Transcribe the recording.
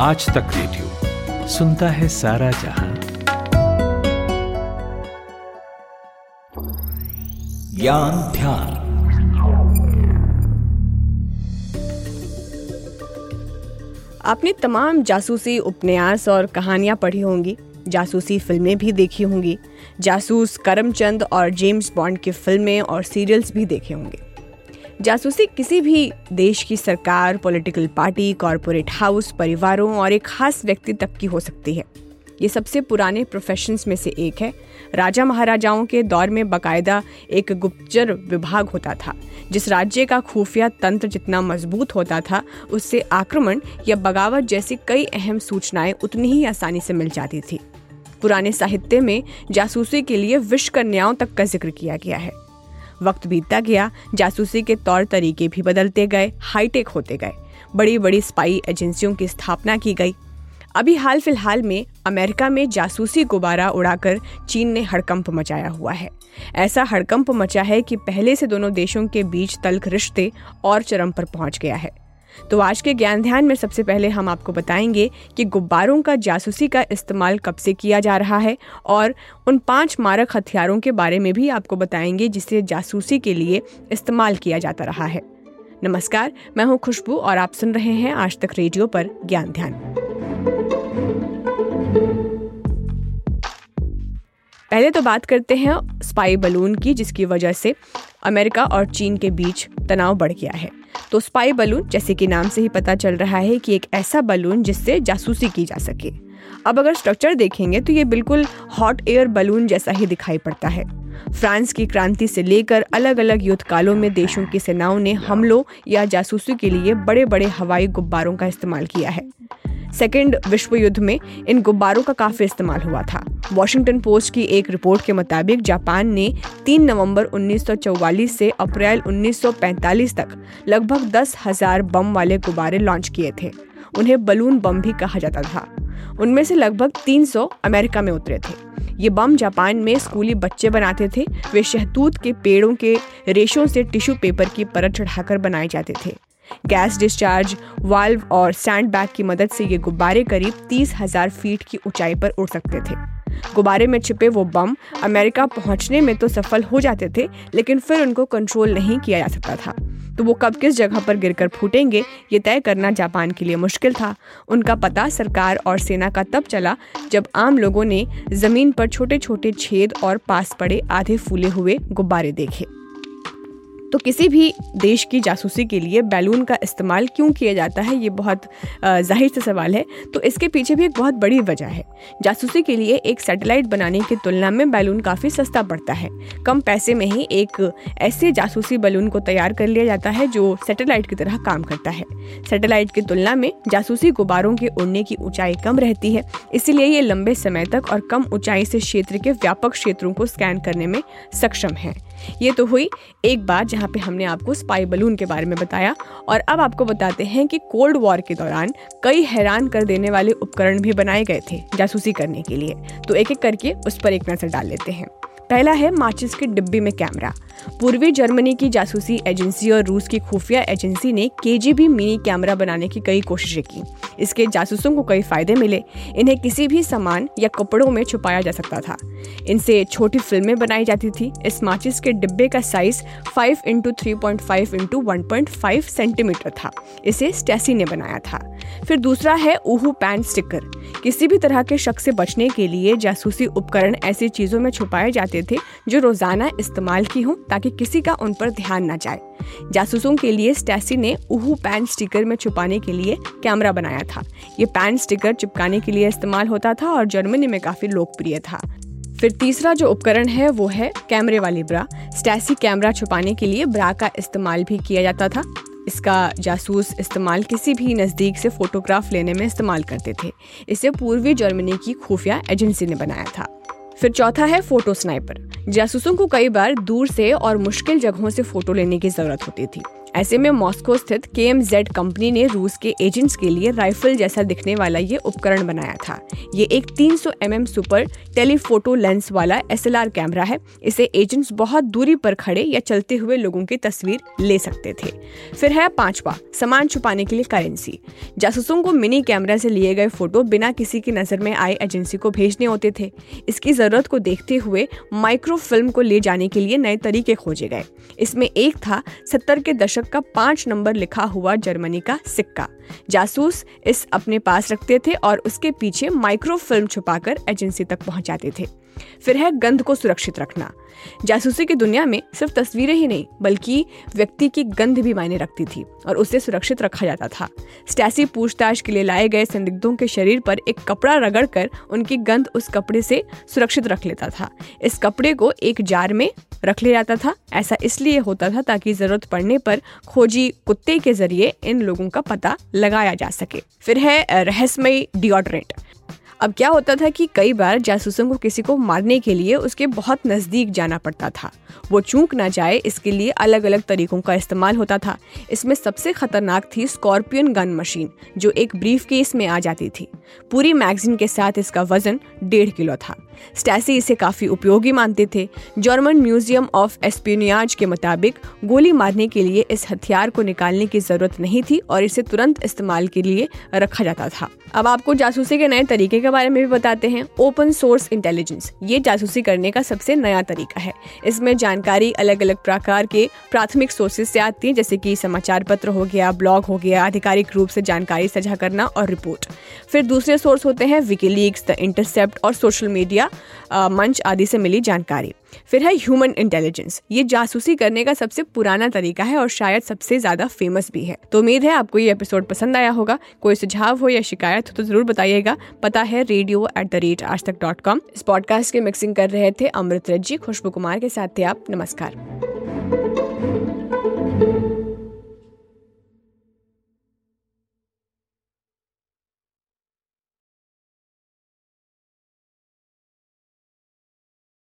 आज तक रेडियो सुनता है सारा जहाँ। ज्ञान ध्यान। आपने तमाम जासूसी उपन्यास और कहानियाँ पढ़ी होंगी, जासूसी फ़िल्में भी देखी होंगी, जासूस करमचंद और जेम्स बॉन्ड की फ़िल्में और सीरियल्स भी देखे होंगे। जासूसी किसी भी देश की सरकार पॉलिटिकल पार्टी कॉरपोरेट हाउस परिवारों और एक खास व्यक्ति तक की हो सकती है। ये सबसे पुराने प्रोफेशंस में से एक है। राजा महाराजाओं के दौर में बकायदा एक गुप्तचर विभाग होता था, जिस राज्य का खुफिया तंत्र जितना मज़बूत होता था, उससे आक्रमण या बगावत जैसी कई अहम सूचनाएँ उतनी ही आसानी से मिल जाती थी। पुराने साहित्य में जासूसी के लिए विश्व कन्याओं तक का ज़िक्र किया गया है। वक्त बीतता गया, जासूसी के तौर तरीके भी बदलते गए, हाईटेक होते गए बड़ी बड़ी स्पाई एजेंसियों की स्थापना की गई। अभी हाल फ़िलहाल में अमेरिका में जासूसी गुब्बारा उड़ाकर चीन ने हड़कंप मचाया हुआ है। ऐसा हड़कंप मचा है कि पहले से दोनों देशों के बीच तल्ख रिश्ते और चरम पर पहुँच गया है। तो आज के ज्ञान ध्यान में सबसे पहले हम आपको बताएँगे कि गुब्बारों का जासूसी का इस्तेमाल कब से किया जा रहा है और उन पाँच मारक हथियारों के बारे में भी आपको बताएँगे जिसे जासूसी के लिए इस्तेमाल किया जाता रहा है। नमस्कार, मैं हूँ खुशबू और आप सुन रहे हैं आज तक रेडियो पर ज्ञान ध्यान। पहले तो बात करते हैं स्पाई बलून की, जिसकी वजह से अमेरिका और चीन के बीच तनाव बढ़ गया है। तो स्पाई बलून जैसे कि नाम से ही पता चल रहा है कि एक ऐसा बलून जिससे जासूसी की जा सके। अब अगर स्ट्रक्चर देखेंगे तो ये बिल्कुल हॉट एयर बलून जैसा ही दिखाई पड़ता है। फ्रांस की क्रांति से लेकर अलग अलग युद्ध कालों में देशों की सेनाओं ने हमलों या जासूसी के लिए बड़े बड़े हवाई गुब्बारों का इस्तेमाल किया है। सेकेंड विश्व युद्ध में इन गुब्बारों का काफ़ी इस्तेमाल हुआ था। वॉशिंगटन पोस्ट की एक रिपोर्ट के मुताबिक जापान ने 3 नवंबर 1944 से अप्रैल 1945 तक लगभग दस हज़ार बम वाले गुब्बारे लॉन्च किए थे। उन्हें बलून बम भी कहा जाता था। उनमें से लगभग 300 अमेरिका में उतरे थे। ये बम जापान में स्कूली बच्चे बनाते थे। वे शहतूत के पेड़ों के रेशों से टिश्यू पेपर की परत चढ़ाकर बनाए जाते थे। गैस डिस्चार्ज, वाल्व और सैंड बैग की मदद से ये गुब्बारे करीब तीस हज़ार फीट की ऊंचाई पर उड़ सकते थे। गुब्बारे में छिपे वो बम अमेरिका पहुँचने में तो सफल हो जाते थे, लेकिन फिर उनको कंट्रोल नहीं किया जा सकता था। तो वो कब किस जगह पर गिरकर फूटेंगे, ये तय करना जापान के लिए मुश्किल था। उनका पता सरकार और सेना का तब चला जब आम लोगों ने ज़मीन पर छोटे छोटे छेद और पास पड़े आधे फूले हुए गुब्बारे देखे। तो किसी भी देश की जासूसी के लिए बैलून का इस्तेमाल क्यों किया जाता है? ये बहुत ज़ाहिर से सवाल है। तो इसके पीछे भी एक बहुत बड़ी वजह है। जासूसी के लिए एक सैटेलाइट बनाने की तुलना में बैलून काफ़ी सस्ता पड़ता है। कम पैसे में ही एक ऐसे जासूसी बैलून को तैयार कर लिया जाता है जो सैटेलाइट की तरह काम करता है। सैटेलाइट की तुलना में जासूसी गुब्बारों के उड़ने की ऊंचाई कम रहती है। इसीलिए ये लंबे समय तक और कम ऊंचाई से क्षेत्र के व्यापक क्षेत्रों को स्कैन करने में सक्षम है। ये तो हुई एक बात जहाँ पे हमने आपको स्पाई बलून के बारे में बताया और अब आपको बताते हैं कि कोल्ड वॉर के दौरान कई हैरान कर देने वाले उपकरण भी बनाए गए थे जासूसी करने के लिए। तो एक एक करके उस पर एक नज़र डाल लेते हैं। पहला है माचिस के डिब्बे में कैमरा पूर्वी जर्मनी की जासूसी एजेंसी और रूस की खुफिया एजेंसी ने के मिनी कैमरा बनाने की कई कोशिशें की। इसके जासूसों को कई फ़ायदे मिले। इन्हें किसी भी सामान या कपड़ों में छुपाया जा सकता था। इनसे छोटी फ़िल्में बनाई जाती थी। इस माचिस के डिब्बे का size 5 into three point five into one point five centimetre था। इसे स्टेसी ने बनाया था। फिर दूसरा है ऊहू पैन स्टिकर किसी भी तरह के शक से बचने के लिए जासूसी उपकरण ऐसी चीज़ों में छुपाए जाते थे जो रोज़ाना इस्तेमाल की हों। ताकि किसी का उन पर ध्यान न जाए। जासूसों के लिए स्टैसी ने उहू पैन स्टिकर में छुपाने के लिए कैमरा बनाया था। ये पैन स्टिकर चिपकाने के लिए इस्तेमाल होता था और जर्मनी में काफ़ी लोकप्रिय था। फिर तीसरा जो उपकरण है, वो है कैमरे वाली ब्रा। स्टैसी कैमरा छुपाने के लिए ब्रा का इस्तेमाल भी किया जाता था। इसका जासूस इस्तेमाल किसी भी नज़दीक से फोटोग्राफ लेने में इस्तेमाल करते थे। इसे पूर्वी जर्मनी की खुफिया एजेंसी ने बनाया था। फिर चौथा है फ़ोटो स्नाइपर। जासूसों को कई बार दूर से और मुश्किल जगहों से फ़ोटो लेने की ज़रूरत होती थी। ऐसे में मॉस्को स्थित के कंपनी ने रूस के एजेंट्स के लिए राइफल जैसा दिखने वाला ये उपकरण बनाया था। ये एक 300 सौ mm सुपर टेलीफोटो लेंस वाला एसएलआर कैमरा है। इसे एजेंट्स बहुत दूरी पर खड़े या चलते हुए लोगों की तस्वीर ले सकते थे। फिर है पांचवा, सामान छुपाने के लिए करेंसी। जासूसों को मिनी कैमरा से लिए गए फ़ोटो बिना किसी की नज़र में आए एजेंसी को भेजने होते थे। इसकी ज़रूरत को देखते हुए माइक्रो फ़िल्म को ले जाने के लिए नए तरीके खोजे गए। इसमें एक था, सत्तर के दशक का पाँच नंबर लिखा हुआ जर्मनी का सिक्का। जासूस इस अपने पास रखते थे और उसके पीछे माइक्रो फ़िल्म छुपाकर एजेंसी तक पहुंचाते थे। फिर है गंध को सुरक्षित रखना। जासूसी की दुनिया में सिर्फ़ तस्वीरें ही नहीं, बल्कि व्यक्ति की गंध भी मायने रखती थी और उसे सुरक्षित रखा जाता था। स्टैसी पूछताछ के लिए लाए गए संदिग्धों के शरीर पर एक कपड़ा रगड़कर उनकी गंध उस कपड़े से सुरक्षित रख लेता था। इस कपड़े को एक जार में रख लिया जाता था। ऐसा इसलिए होता था ताकि ज़रूरत पड़ने पर खोजी कुत्ते के ज़रिए इन लोगों का पता लगाया जा सके। फिर है रहस्यमय डिओड्रेंट। अब क्या होता था कि कई बार जासूसों को किसी को मारने के लिए उसके बहुत नज़दीक जाना पड़ता था। वो चूक ना जाए, इसके लिए अलग अलग तरीकों का इस्तेमाल होता था। इसमें सबसे खतरनाक थी स्कॉर्पियन गन मशीन, जो एक ब्रीफ केस में आ जाती थी। पूरी मैगजीन के साथ इसका वज़न डेढ़ किलो था। स्टैसी इसे काफ़ी उपयोगी मानते थे। जर्मन म्यूज़ियम ऑफ़ एस्पिनियाज के मुताबिक, गोली मारने के लिए इस हथियार को निकालने की ज़रूरत नहीं थी और इसे तुरंत इस्तेमाल के लिए रखा जाता था। अब आपको जासूसी के नए तरीके के बारे में भी बताते हैं। ओपन सोर्स इंटेलिजेंस, ये जासूसी करने का सबसे नया तरीका है। इसमें जानकारी अलग अलग प्रकार के प्राथमिक सोर्सेज से आती है, जैसे कि समाचार पत्र हो गया ब्लॉग हो गया, आधिकारिक रूप से जानकारी साझा करना और रिपोर्ट फिर दूसरे सोर्स होते हैं विकीलीक्स द इंटरसेप्ट और सोशल मीडिया मीडिया मंच आदि से मिली जानकारी। फिर है ह्यूमन इंटेलिजेंस। ये जासूसी करने का सबसे पुराना तरीका है और शायद सबसे ज़्यादा फ़ेमस भी है। तो उम्मीद है आपको ये एपिसोड पसंद आया होगा। कोई सुझाव हो या शिकायत हो तो ज़रूर बताइएगा। पता है radio at the rate Aaj Tak dot com इस पॉडकास्ट के मिक्सिंग कर रहे थे अमृत रज्जी खुशबू कुमार के साथ थे आप। नमस्कार।